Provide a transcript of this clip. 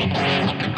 Música